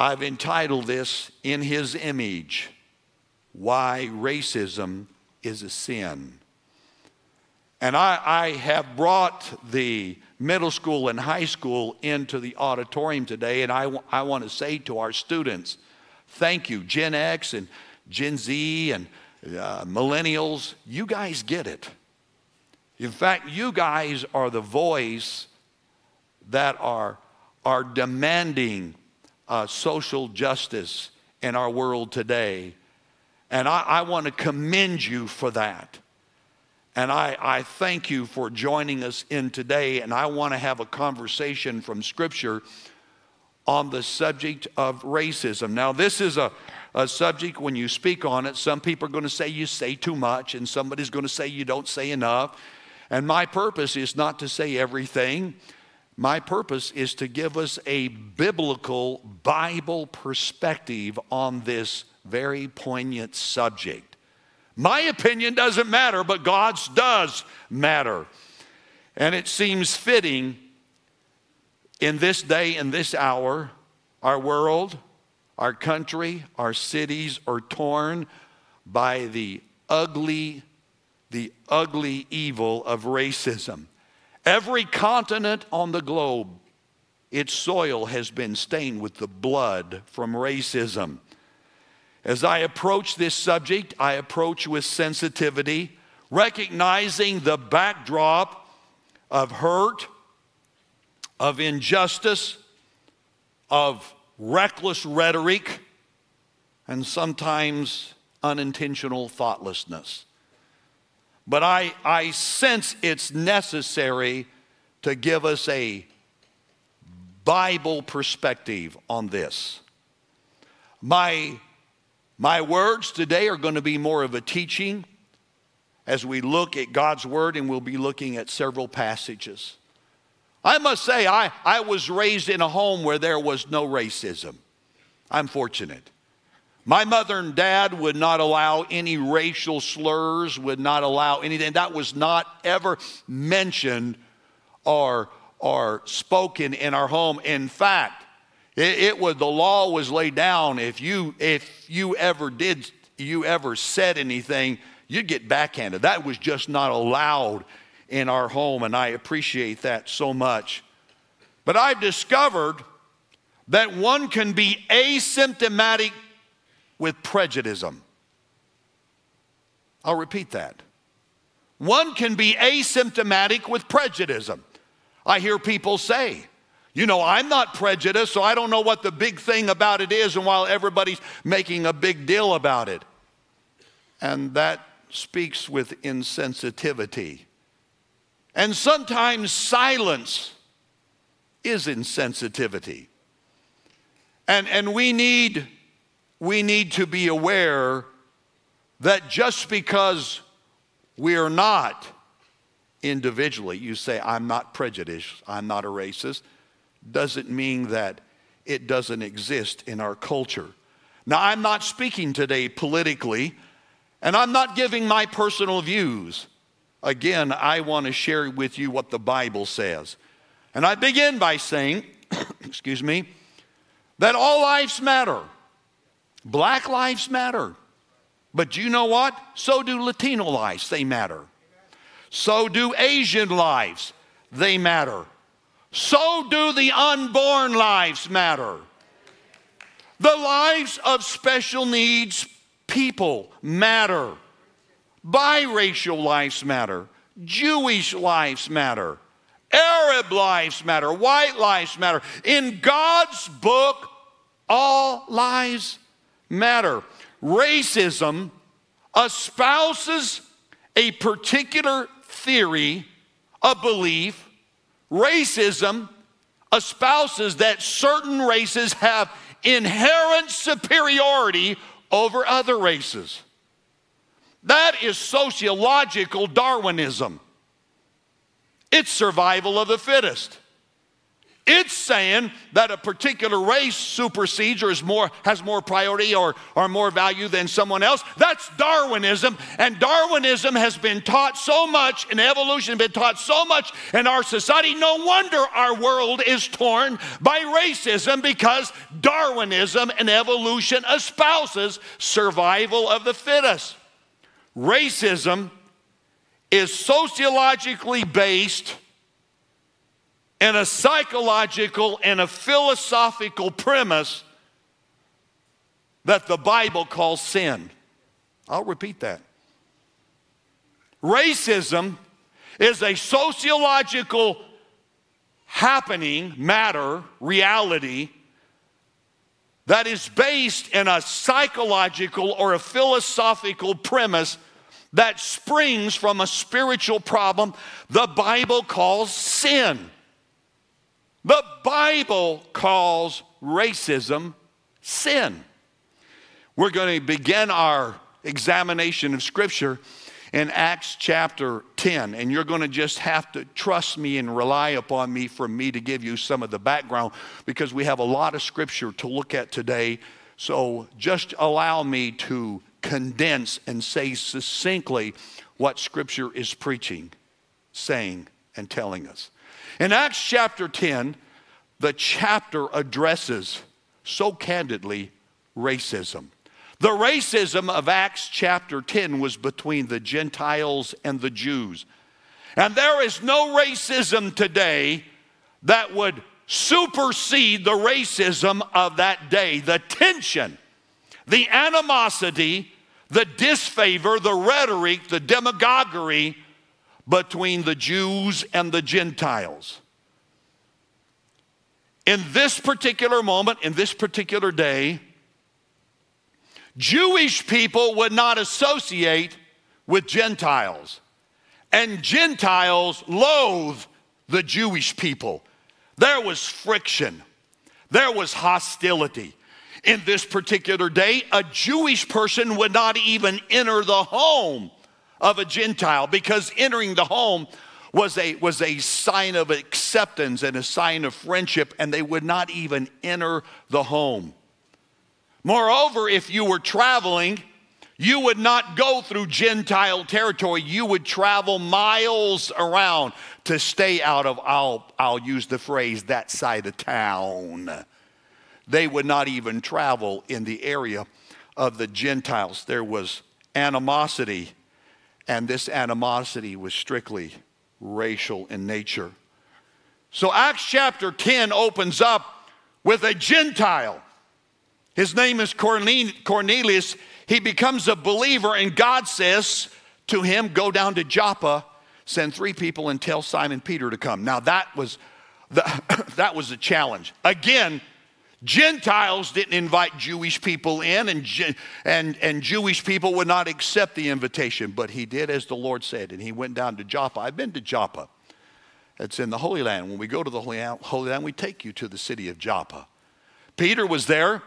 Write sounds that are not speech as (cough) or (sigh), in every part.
I've entitled this In His Image Why Racism is a Sin. And I, I, have brought the middle school and high school into the auditorium today, and I, I want to say to our students, thank you, Gen X and Gen Z and uh, millennials, you guys get it. In fact, you guys are the voice that are, are demanding uh, social justice in our world today. And I, I want to commend you for that. And I, I thank you for joining us in today. And I want to have a conversation from Scripture on the subject of racism. Now, this is a, a subject when you speak on it, some people are going to say you say too much, and somebody's going to say you don't say enough. And my purpose is not to say everything. My purpose is to give us a biblical Bible perspective on this very poignant subject. My opinion doesn't matter, but God's does matter. And it seems fitting in this day and this hour, our world, our country, our cities are torn by the ugly, the ugly evil of racism. Every continent on the globe, its soil has been stained with the blood from racism. As I approach this subject, I approach with sensitivity, recognizing the backdrop of hurt, of injustice, of reckless rhetoric, and sometimes unintentional thoughtlessness. But I, I sense it's necessary to give us a Bible perspective on this. My my words today are going to be more of a teaching as we look at God's Word, and we'll be looking at several passages. I must say, I, I was raised in a home where there was no racism. I'm fortunate. My mother and dad would not allow any racial slurs, would not allow anything. That was not ever mentioned or, or spoken in our home. In fact, it, it was the law was laid down. If you if you ever did you ever said anything, you'd get backhanded. That was just not allowed in our home, and I appreciate that so much. But I've discovered that one can be asymptomatic with prejudice. I'll repeat that. One can be asymptomatic with prejudice. I hear people say, you know, I'm not prejudiced, so I don't know what the big thing about it is, and while everybody's making a big deal about it. And that speaks with insensitivity. And sometimes silence is insensitivity. And, and we, need, we need to be aware that just because we are not individually, you say, I'm not prejudiced, I'm not a racist doesn't mean that it doesn't exist in our culture. Now, I'm not speaking today politically, and I'm not giving my personal views. Again, I want to share with you what the Bible says. And I begin by saying, (coughs) excuse me, that all lives matter. Black lives matter. But you know what? So do Latino lives, they matter. So do Asian lives, they matter so do the unborn lives matter. The lives of special needs people matter. Biracial lives matter. Jewish lives matter. Arab lives matter. White lives matter. In God's book, all lives matter. Racism espouses a particular theory, a belief, racism espouses that certain races have inherent superiority over other races. That is sociological Darwinism. It's survival of the fittest. It's saying that a particular race supersedes or is more, has more priority or, or more value than someone else. That's Darwinism. And Darwinism has been taught so much, and evolution has been taught so much in our society. No wonder our world is torn by racism because Darwinism and evolution espouses survival of the fittest. Racism is sociologically based in a psychological and a philosophical premise that the Bible calls sin. I'll repeat that. Racism is a sociological happening, matter, reality that is based in a psychological or a philosophical premise that springs from a spiritual problem the Bible calls sin. The Bible calls racism sin. We're going to begin our examination of Scripture in Acts chapter 10, and you're going to just have to trust me and rely upon me for me to give you some of the background because we have a lot of Scripture to look at today. So just allow me to condense and say succinctly what Scripture is preaching, saying, and telling us. In Acts chapter 10, the chapter addresses so candidly racism. The racism of Acts chapter 10 was between the Gentiles and the Jews. And there is no racism today that would supersede the racism of that day. The tension, the animosity, the disfavor, the rhetoric, the demagoguery between the Jews and the Gentiles. In this particular moment, in this particular day, Jewish people would not associate with Gentiles, and Gentiles loathe the Jewish people. There was friction, there was hostility. In this particular day, a Jewish person would not even enter the home of a Gentile because entering the home was a, was a sign of acceptance and a sign of friendship, and they would not even enter the home. Moreover, if you were traveling, you would not go through Gentile territory. You would travel miles around to stay out of, I'll, I'll use the phrase, that side of town. They would not even travel in the area of the Gentiles. There was animosity and this animosity was strictly racial in nature. So Acts chapter 10 opens up with a Gentile. His name is Cornelius. He becomes a believer, and God says to him, Go down to Joppa, send three people, and tell Simon Peter to come. Now, that was, the, (coughs) that was a challenge. Again, Gentiles didn't invite Jewish people in, and, and, and Jewish people would not accept the invitation, but he did as the Lord said, and he went down to Joppa. I've been to Joppa. It's in the Holy Land. When we go to the Holy Land, we take you to the city of Joppa. Peter was there,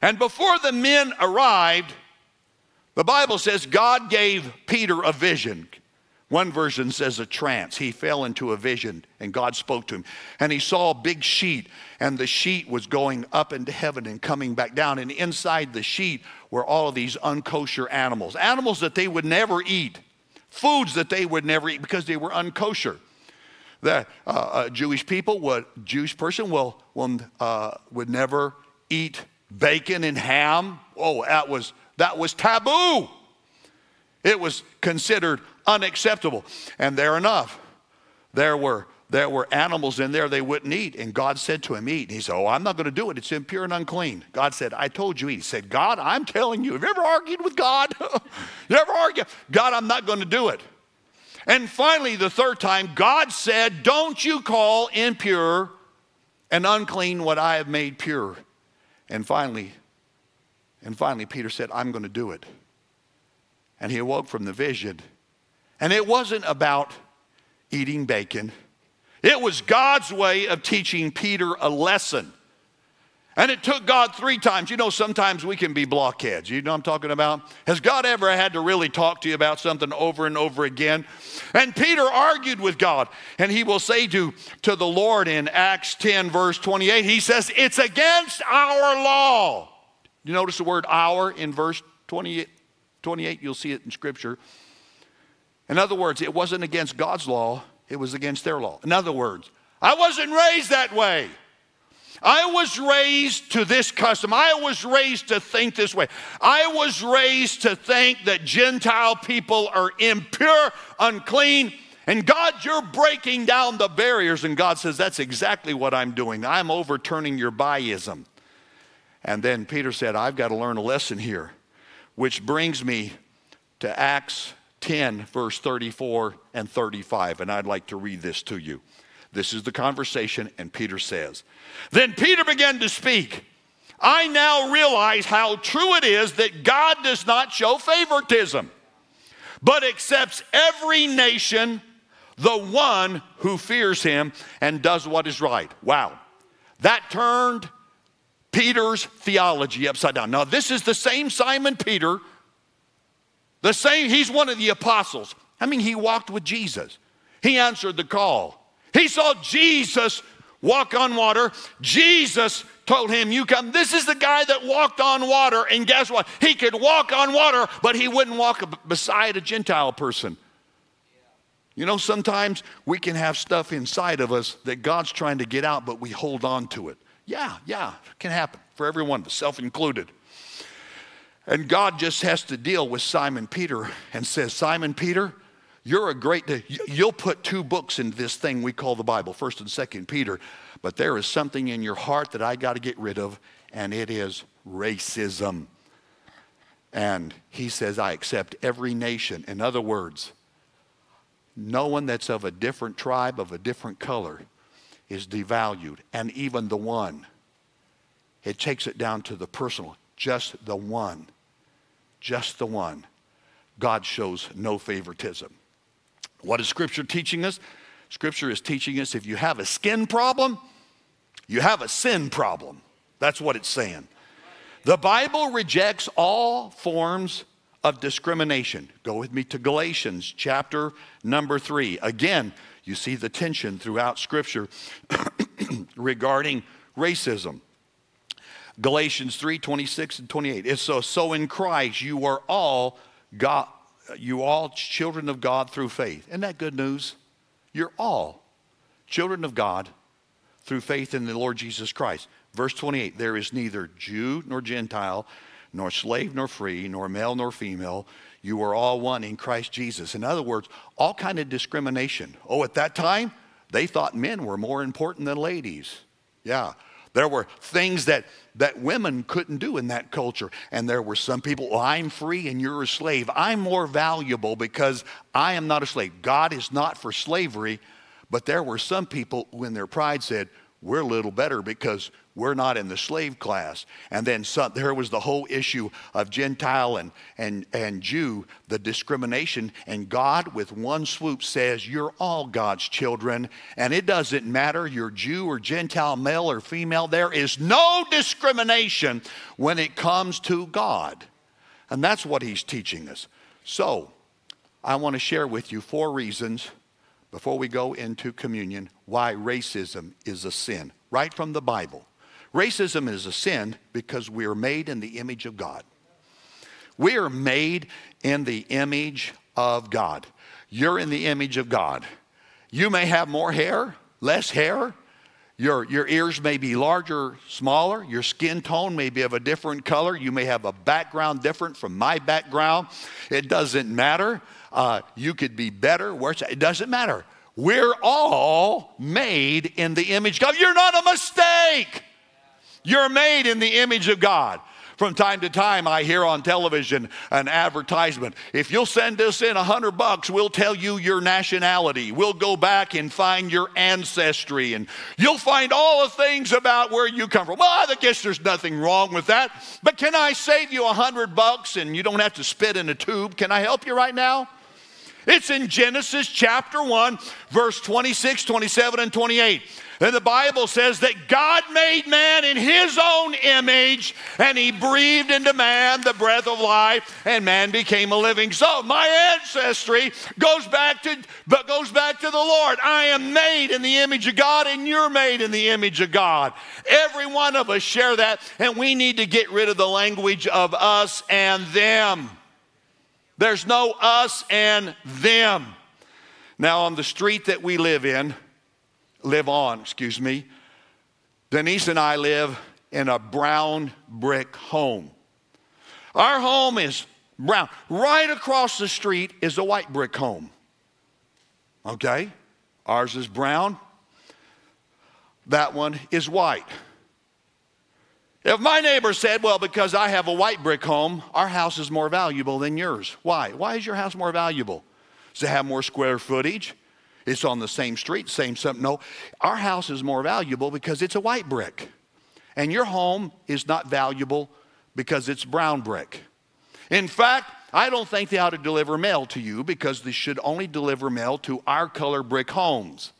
and before the men arrived, the Bible says God gave Peter a vision. One version says a trance. He fell into a vision and God spoke to him. And he saw a big sheet, and the sheet was going up into heaven and coming back down. And inside the sheet were all of these unkosher animals, animals that they would never eat, foods that they would never eat because they were unkosher. The uh, Jewish people, would, Jewish person will, will uh, would never eat bacon and ham. Oh, that was that was taboo. It was considered unacceptable. And there enough, there were there were animals in there they wouldn't eat. And God said to him, Eat. And he said, Oh, I'm not going to do it. It's impure and unclean. God said, I told you eat. He said, God, I'm telling you. Have you ever argued with God? (laughs) you ever argue? God, I'm not going to do it. And finally, the third time, God said, Don't you call impure and unclean what I have made pure. And finally, and finally, Peter said, I'm going to do it. And he awoke from the vision and it wasn't about eating bacon, it was God's way of teaching Peter a lesson. And it took God three times. You know, sometimes we can be blockheads. You know I'm talking about? Has God ever had to really talk to you about something over and over again? And Peter argued with God, and he will say to, to the Lord in Acts 10, verse 28, he says, It's against our law. You notice the word our in verse 28, 28? You'll see it in Scripture. In other words, it wasn't against God's law, it was against their law. In other words, I wasn't raised that way. I was raised to this custom. I was raised to think this way. I was raised to think that Gentile people are impure, unclean. And God, you're breaking down the barriers. And God says, That's exactly what I'm doing. I'm overturning your biasm. And then Peter said, I've got to learn a lesson here, which brings me to Acts 10, verse 34 and 35. And I'd like to read this to you. This is the conversation, and Peter says, Then Peter began to speak. I now realize how true it is that God does not show favoritism, but accepts every nation, the one who fears him and does what is right. Wow. That turned Peter's theology upside down. Now, this is the same Simon Peter, the same, he's one of the apostles. I mean, he walked with Jesus, he answered the call. He saw Jesus walk on water. Jesus told him, You come. This is the guy that walked on water. And guess what? He could walk on water, but he wouldn't walk beside a Gentile person. You know, sometimes we can have stuff inside of us that God's trying to get out, but we hold on to it. Yeah, yeah, it can happen for everyone, self included. And God just has to deal with Simon Peter and says, Simon Peter, you're a great, you'll put two books in this thing we call the Bible, 1st and 2nd Peter, but there is something in your heart that I got to get rid of, and it is racism. And he says, I accept every nation. In other words, no one that's of a different tribe, of a different color, is devalued. And even the one, it takes it down to the personal, just the one, just the one. God shows no favoritism. What is Scripture teaching us? Scripture is teaching us if you have a skin problem, you have a sin problem. That's what it's saying. The Bible rejects all forms of discrimination. Go with me to Galatians chapter number three. Again, you see the tension throughout Scripture (clears throat) regarding racism. Galatians 3 26 and 28. It's so, so in Christ you are all God, you all children of God through faith. Isn't that good news? You're all children of God through faith in the Lord Jesus Christ. Verse 28 There is neither Jew nor Gentile, nor slave nor free, nor male nor female. You are all one in Christ Jesus. In other words, all kind of discrimination. Oh, at that time, they thought men were more important than ladies. Yeah. There were things that, that women couldn't do in that culture. And there were some people, well, I'm free and you're a slave. I'm more valuable because I am not a slave. God is not for slavery. But there were some people who, in their pride, said, We're a little better because we're not in the slave class. And then there was the whole issue of Gentile and, and, and Jew, the discrimination. And God, with one swoop, says, You're all God's children. And it doesn't matter, you're Jew or Gentile, male or female. There is no discrimination when it comes to God. And that's what he's teaching us. So, I want to share with you four reasons before we go into communion why racism is a sin, right from the Bible. Racism is a sin because we are made in the image of God. We are made in the image of God. You're in the image of God. You may have more hair, less hair. Your, your ears may be larger, smaller. Your skin tone may be of a different color. You may have a background different from my background. It doesn't matter. Uh, you could be better, worse. It doesn't matter. We're all made in the image of God. You're not a mistake. You're made in the image of God. From time to time, I hear on television an advertisement. If you'll send us in a hundred bucks, we'll tell you your nationality. We'll go back and find your ancestry, and you'll find all the things about where you come from. Well, I guess there's nothing wrong with that. But can I save you a hundred bucks and you don't have to spit in a tube? Can I help you right now? It's in Genesis chapter 1, verse 26, 27, and 28. And the Bible says that God made man in his own image, and he breathed into man the breath of life, and man became a living soul. My ancestry goes back to but goes back to the Lord. I am made in the image of God, and you're made in the image of God. Every one of us share that, and we need to get rid of the language of us and them. There's no us and them. Now, on the street that we live in, live on, excuse me, Denise and I live in a brown brick home. Our home is brown. Right across the street is a white brick home. Okay? Ours is brown. That one is white. If my neighbor said, Well, because I have a white brick home, our house is more valuable than yours. Why? Why is your house more valuable? Does it have more square footage? It's on the same street, same something. No, our house is more valuable because it's a white brick. And your home is not valuable because it's brown brick. In fact, I don't think they ought to deliver mail to you because they should only deliver mail to our color brick homes.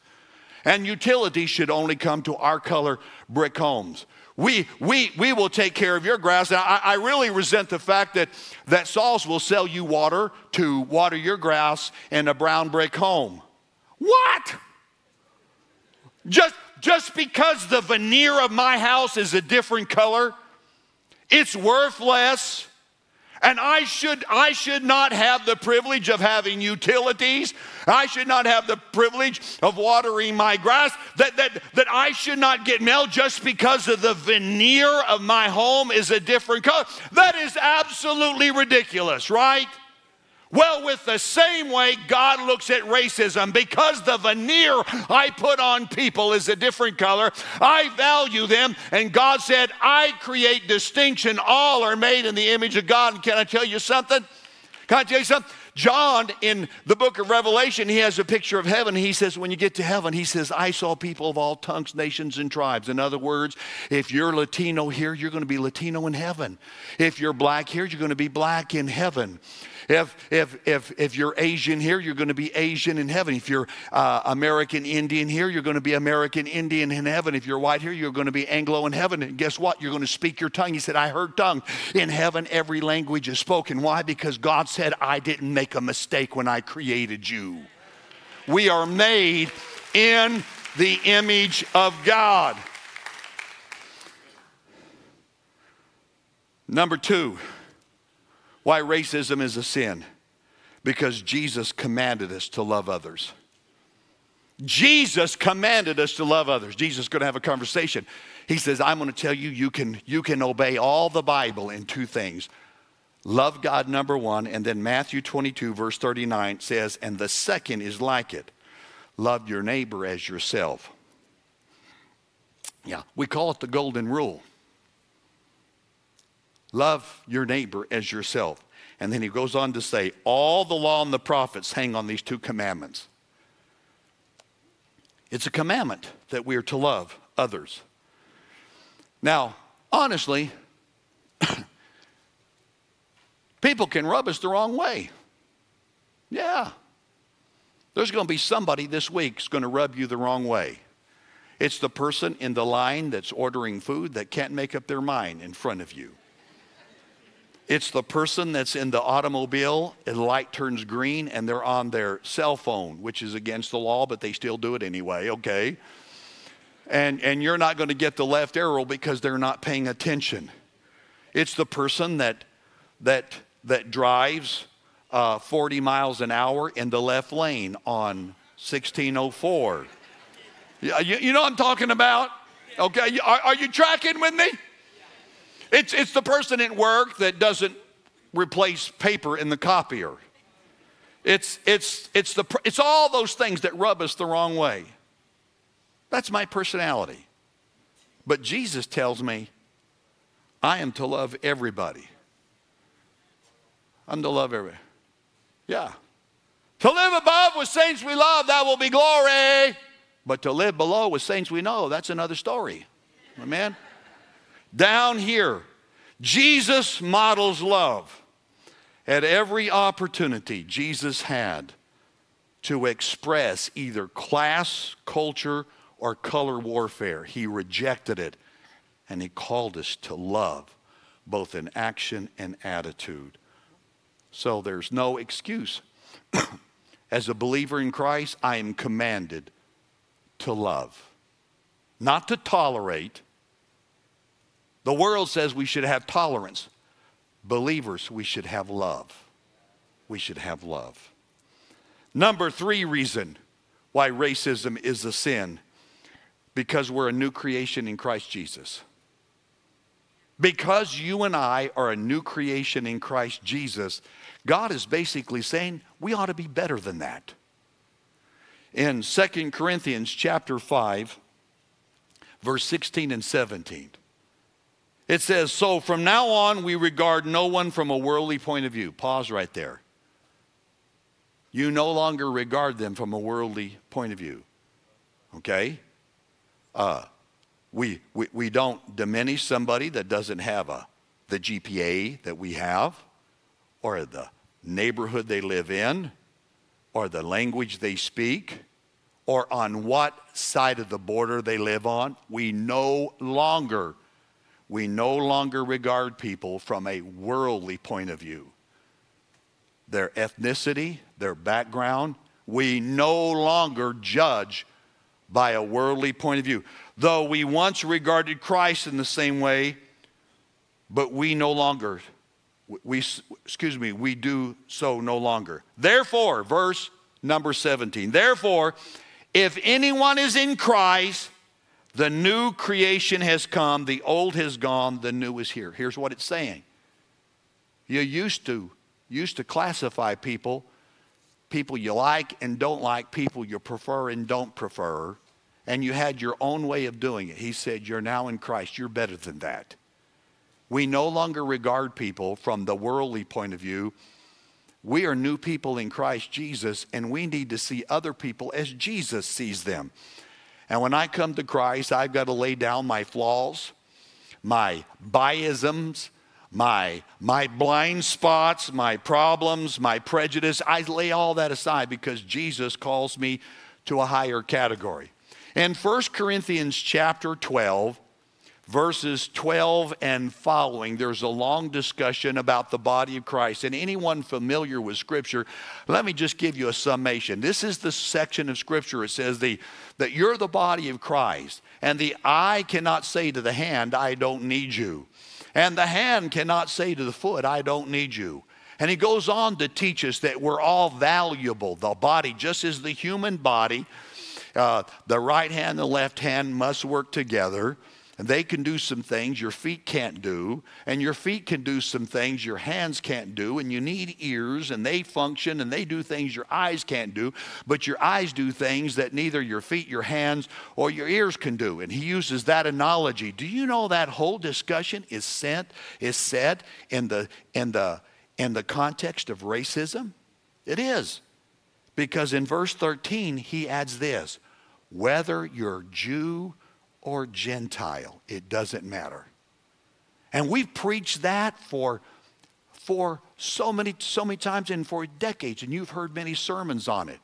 And utilities should only come to our color brick homes. We, we, we will take care of your grass. I, I really resent the fact that, that SAWS will sell you water to water your grass in a brown brick home. What? Just, just because the veneer of my house is a different color, it's worth less. And I should, I should not have the privilege of having utilities. I should not have the privilege of watering my grass. That, that, that I should not get mail just because of the veneer of my home is a different color. That is absolutely ridiculous, right? Well, with the same way God looks at racism, because the veneer I put on people is a different color, I value them. And God said, I create distinction. All are made in the image of God. And can I tell you something? Can I tell you something? John, in the book of Revelation, he has a picture of heaven. He says, when you get to heaven, he says, I saw people of all tongues, nations, and tribes. In other words, if you're Latino here, you're going to be Latino in heaven. If you're black here, you're going to be black in heaven. If, if, if, if you're Asian here, you're going to be Asian in heaven. If you're uh, American Indian here, you're going to be American Indian in heaven. If you're white here, you're going to be Anglo in heaven. And guess what? You're going to speak your tongue. He said, I heard tongue. In heaven, every language is spoken. Why? Because God said, I didn't make a mistake when I created you. We are made in the image of God. Number two, why racism is a sin? Because Jesus commanded us to love others. Jesus commanded us to love others. Jesus is going to have a conversation. He says, I'm going to tell you, you can, you can obey all the Bible in two things. Love God, number one, and then Matthew 22, verse 39 says, and the second is like it love your neighbor as yourself. Yeah, we call it the golden rule. Love your neighbor as yourself. And then he goes on to say, all the law and the prophets hang on these two commandments. It's a commandment that we are to love others. Now, honestly, (coughs) people can rub us the wrong way. Yeah. There's going to be somebody this week who's going to rub you the wrong way. It's the person in the line that's ordering food that can't make up their mind in front of you. It's the person that's in the automobile, and the light turns green, and they're on their cell phone, which is against the law, but they still do it anyway, okay? And, and you're not going to get the left arrow because they're not paying attention. It's the person that, that, that drives uh, 40 miles an hour in the left lane on 1604. You, you know what I'm talking about? Okay, are, are you tracking with me? It's, it's the person at work that doesn't replace paper in the copier. It's, it's, it's, the, it's all those things that rub us the wrong way. That's my personality. But Jesus tells me I am to love everybody. I'm to love everybody. Yeah. To live above with saints we love, that will be glory. But to live below with saints we know, that's another story. Amen? Down here, Jesus models love. At every opportunity Jesus had to express either class, culture, or color warfare. He rejected it. And He called us to love, both in action and attitude. So there's no excuse. (clears throat) As a believer in Christ, I am commanded to love, not to tolerate. The world says we should have tolerance. Believers, we should have love. We should have love. Number three reason why racism is a sin because we're a new creation in Christ Jesus. Because you and I are a new creation in Christ Jesus, God is basically saying we ought to be better than that. In 2 Corinthians chapter 5, verse 16 and 17, it says, So from now on we regard no one from a worldly point of view. Pause right there. You no longer regard them from a worldly point of view. Okay? Uh, we, we, we don't diminish somebody that doesn't have a, the GPA that we have, or the neighborhood they live in, or the language they speak, or on what side of the border they live on. We no longer, we no longer regard people from a worldly point of view. Their ethnicity, their background, we no longer judge by a worldly point of view. Though we once regarded Christ in the same way, but we no longer, we, excuse me, we do so no longer. Therefore, verse number 17, therefore, if anyone is in Christ, the new creation has come, the old has gone, the new is here. Here's what it's saying. You used to used to classify people, people you like and don't like, people you prefer and don't prefer and you had your own way of doing it. He said, You're now in Christ. You're better than that. We no longer regard people from the worldly point of view. We are new people in Christ Jesus, and we need to see other people as Jesus sees them. And when I come to Christ, I've got to lay down my flaws, my biasms, my, my blind spots, my problems, my prejudice. I lay all that aside because Jesus calls me to a higher category. In 1 Corinthians chapter 12, verses 12 and following, there's a long discussion about the body of Christ. And anyone familiar with Scripture, let me just give you a summation. This is the section of Scripture. It says the, that you're the body of Christ, and the eye cannot say to the hand, I don't need you. And the hand cannot say to the foot, I don't need you. And he goes on to teach us that we're all valuable. The body, just as the human body, uh, the right hand and the left hand must work together. And they can do some things your feet can't do, and your feet can do some things your hands can't do, and you need ears, and they function and they do things your eyes can't do, but your eyes do things that neither your feet, your hands, or your ears can do. And he uses that analogy. Do you know that whole discussion is sent, is said in the in the in the context of racism? It is. Because in verse 13, he adds this whether you're Jew or Gentile, it doesn't matter. And we've preached that for, for so many, so many times and for decades, and you've heard many sermons on it.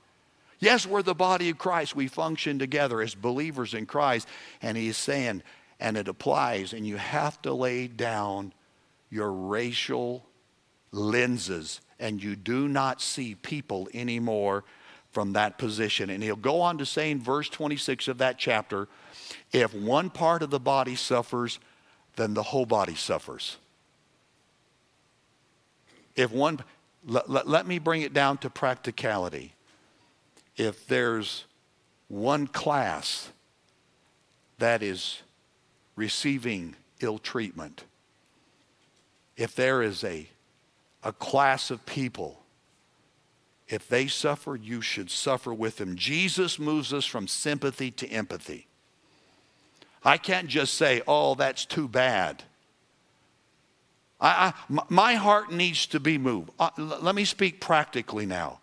Yes, we're the body of Christ. We function together as believers in Christ. And he's saying, and it applies, and you have to lay down your racial lenses, and you do not see people anymore from that position. And he'll go on to say in verse 26 of that chapter if one part of the body suffers, then the whole body suffers. If one, let, let, let me bring it down to practicality. If there's one class that is receiving ill treatment, if there is a, a class of people if they suffer, you should suffer with them. Jesus moves us from sympathy to empathy. I can't just say, oh, that's too bad. I, I, my heart needs to be moved. Uh, let me speak practically now.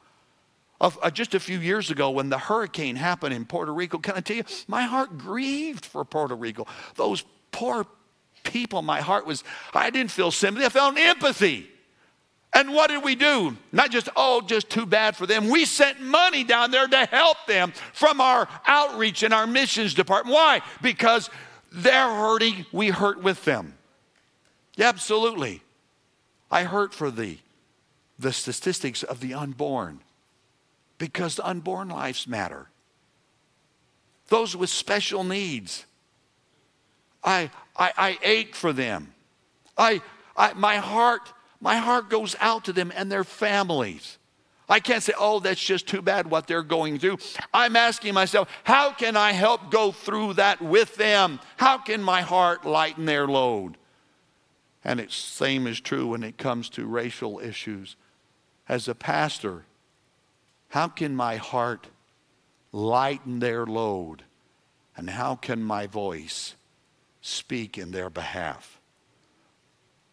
Of, uh, just a few years ago, when the hurricane happened in Puerto Rico, can I tell you, my heart grieved for Puerto Rico. Those poor people, my heart was, I didn't feel sympathy, I felt empathy. And what did we do? Not just, oh, just too bad for them. We sent money down there to help them from our outreach and our missions department. Why? Because they're hurting, we hurt with them. Yeah, absolutely. I hurt for the, the statistics of the unborn because the unborn lives matter. Those with special needs. I, I, I ache for them. I, I, my heart my heart goes out to them and their families. I can't say, oh, that's just too bad what they're going through. I'm asking myself, how can I help go through that with them? How can my heart lighten their load? And it's same is true when it comes to racial issues. As a pastor, how can my heart lighten their load? And how can my voice speak in their behalf?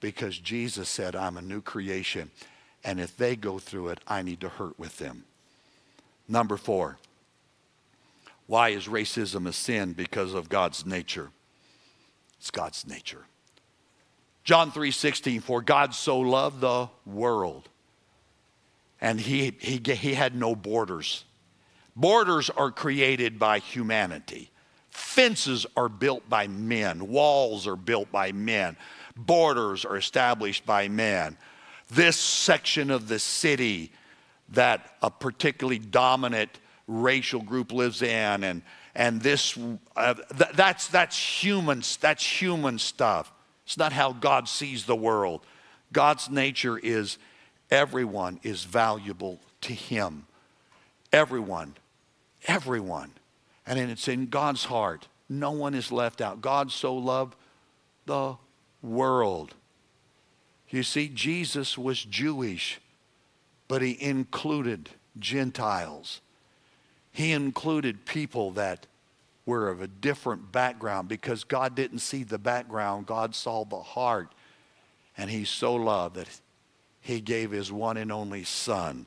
Because Jesus said, I'm a new creation. And if they go through it, I need to hurt with them. Number four, why is racism a sin? Because of God's nature. It's God's nature. John 3 16, for God so loved the world. And he, he, he had no borders. Borders are created by humanity. Fences are built by men. Walls are built by men borders are established by man. This section of the city that a particularly dominant racial group lives in, and, and this, uh, th- that's, that's, human, that's human stuff. It's not how God sees the world. God's nature is everyone is valuable to Him. Everyone, everyone. And it's in God's heart. No one is left out. God so loved the world. You see, Jesus was Jewish, but he included Gentiles. He included people that were of a different background because God didn't see the background, God saw the heart. And he so loved that he gave his one and only Son.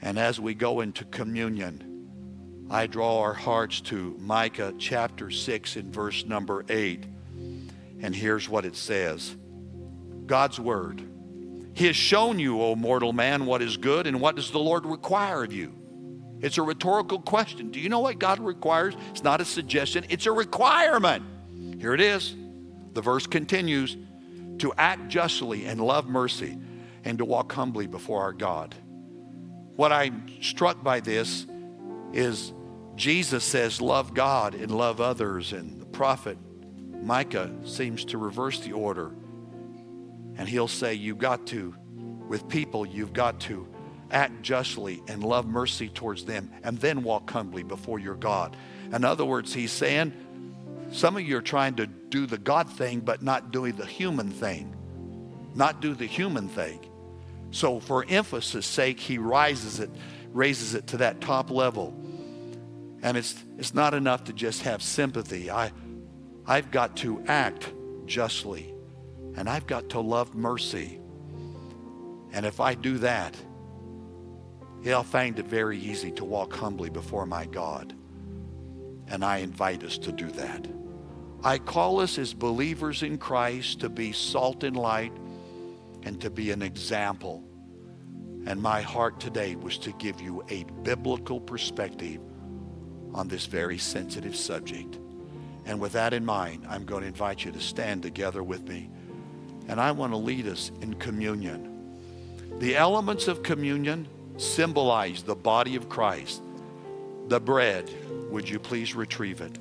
And as we go into communion, I draw our hearts to Micah chapter 6 and verse number 8. And here's what it says God's word. He has shown you, O mortal man, what is good and what does the Lord require of you? It's a rhetorical question. Do you know what God requires? It's not a suggestion, it's a requirement. Here it is. The verse continues to act justly and love mercy and to walk humbly before our God. What I'm struck by this is Jesus says, Love God and love others, and the prophet Micah seems to reverse the order. And he'll say, You've got to, with people, you've got to act justly and love mercy towards them, and then walk humbly before your God. In other words, he's saying, Some of you are trying to do the God thing, but not doing the human thing. Not do the human thing. So, for emphasis' sake, he rises it, raises it to that top level. And it's, it's not enough to just have sympathy. I, I've got to act justly and I've got to love mercy. And if I do that, I'll find it very easy to walk humbly before my God. And I invite us to do that. I call us as believers in Christ to be salt and light and to be an example. And my heart today was to give you a biblical perspective on this very sensitive subject. And with that in mind, I'm going to invite you to stand together with me. And I want to lead us in communion. The elements of communion symbolize the body of Christ. The bread, would you please retrieve it?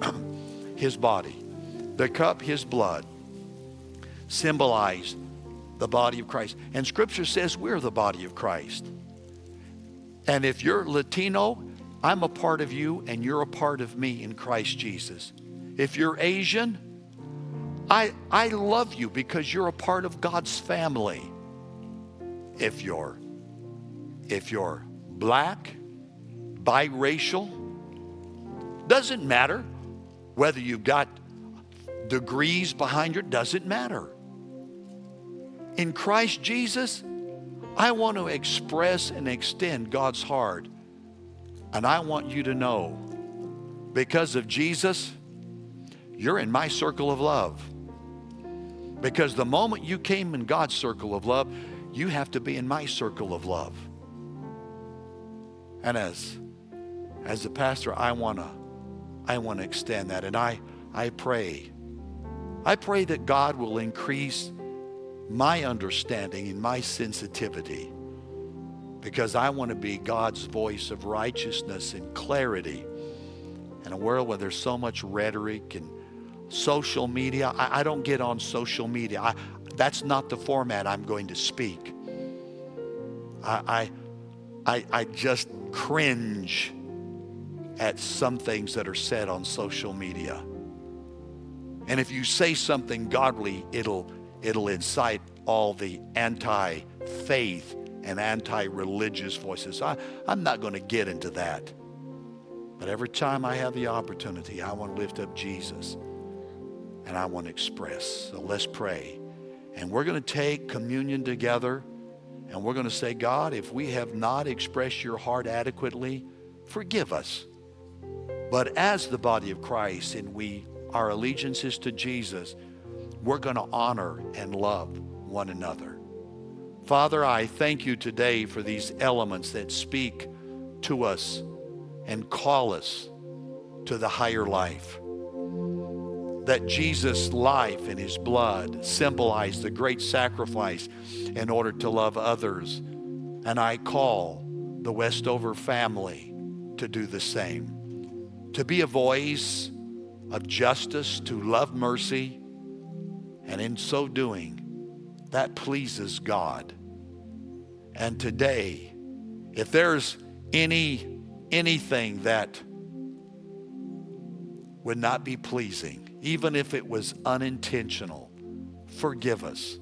(clears throat) his body. The cup, his blood, symbolize the body of Christ. And Scripture says we're the body of Christ. And if you're Latino, I'm a part of you and you're a part of me in Christ Jesus. If you're Asian, I, I love you because you're a part of God's family. If you're if you're black, biracial, doesn't matter whether you've got degrees behind you, doesn't matter. In Christ Jesus, I want to express and extend God's heart and I want you to know because of Jesus, you're in my circle of love. Because the moment you came in God's circle of love, you have to be in my circle of love. And as as a pastor, I want to I want to extend that and I I pray I pray that God will increase my understanding and my sensitivity because I want to be God's voice of righteousness and clarity in a world where there's so much rhetoric and social media. I, I don't get on social media. I, that's not the format I'm going to speak. I, I, I, just cringe at some things that are said on social media. And if you say something godly, it'll, it'll incite all the anti faith and anti religious voices. I, I'm not going to get into that. But every time I have the opportunity, I want to lift up Jesus and I want to express. So let's pray. And we're going to take communion together and we're going to say, God, if we have not expressed your heart adequately, forgive us. But as the body of Christ and we, our allegiance is to Jesus, we're going to honor and love one another. Father, I thank you today for these elements that speak to us and call us to the higher life. That Jesus' life and his blood symbolize the great sacrifice in order to love others. And I call the Westover family to do the same. To be a voice of justice, to love mercy, and in so doing, that pleases God. And today, if there's any anything that would not be pleasing, even if it was unintentional, forgive us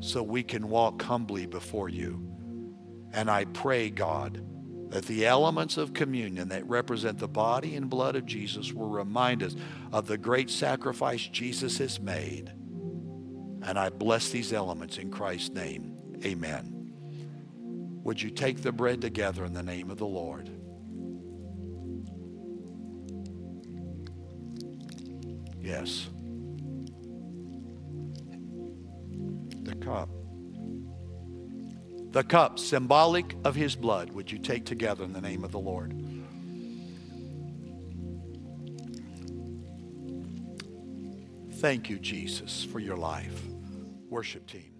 so we can walk humbly before you. And I pray, God, that the elements of communion that represent the body and blood of Jesus will remind us of the great sacrifice Jesus has made. And I bless these elements in Christ's name. Amen. Would you take the bread together in the name of the Lord? Yes. The cup. The cup, symbolic of his blood, would you take together in the name of the Lord? Thank you, Jesus, for your life. Worship team.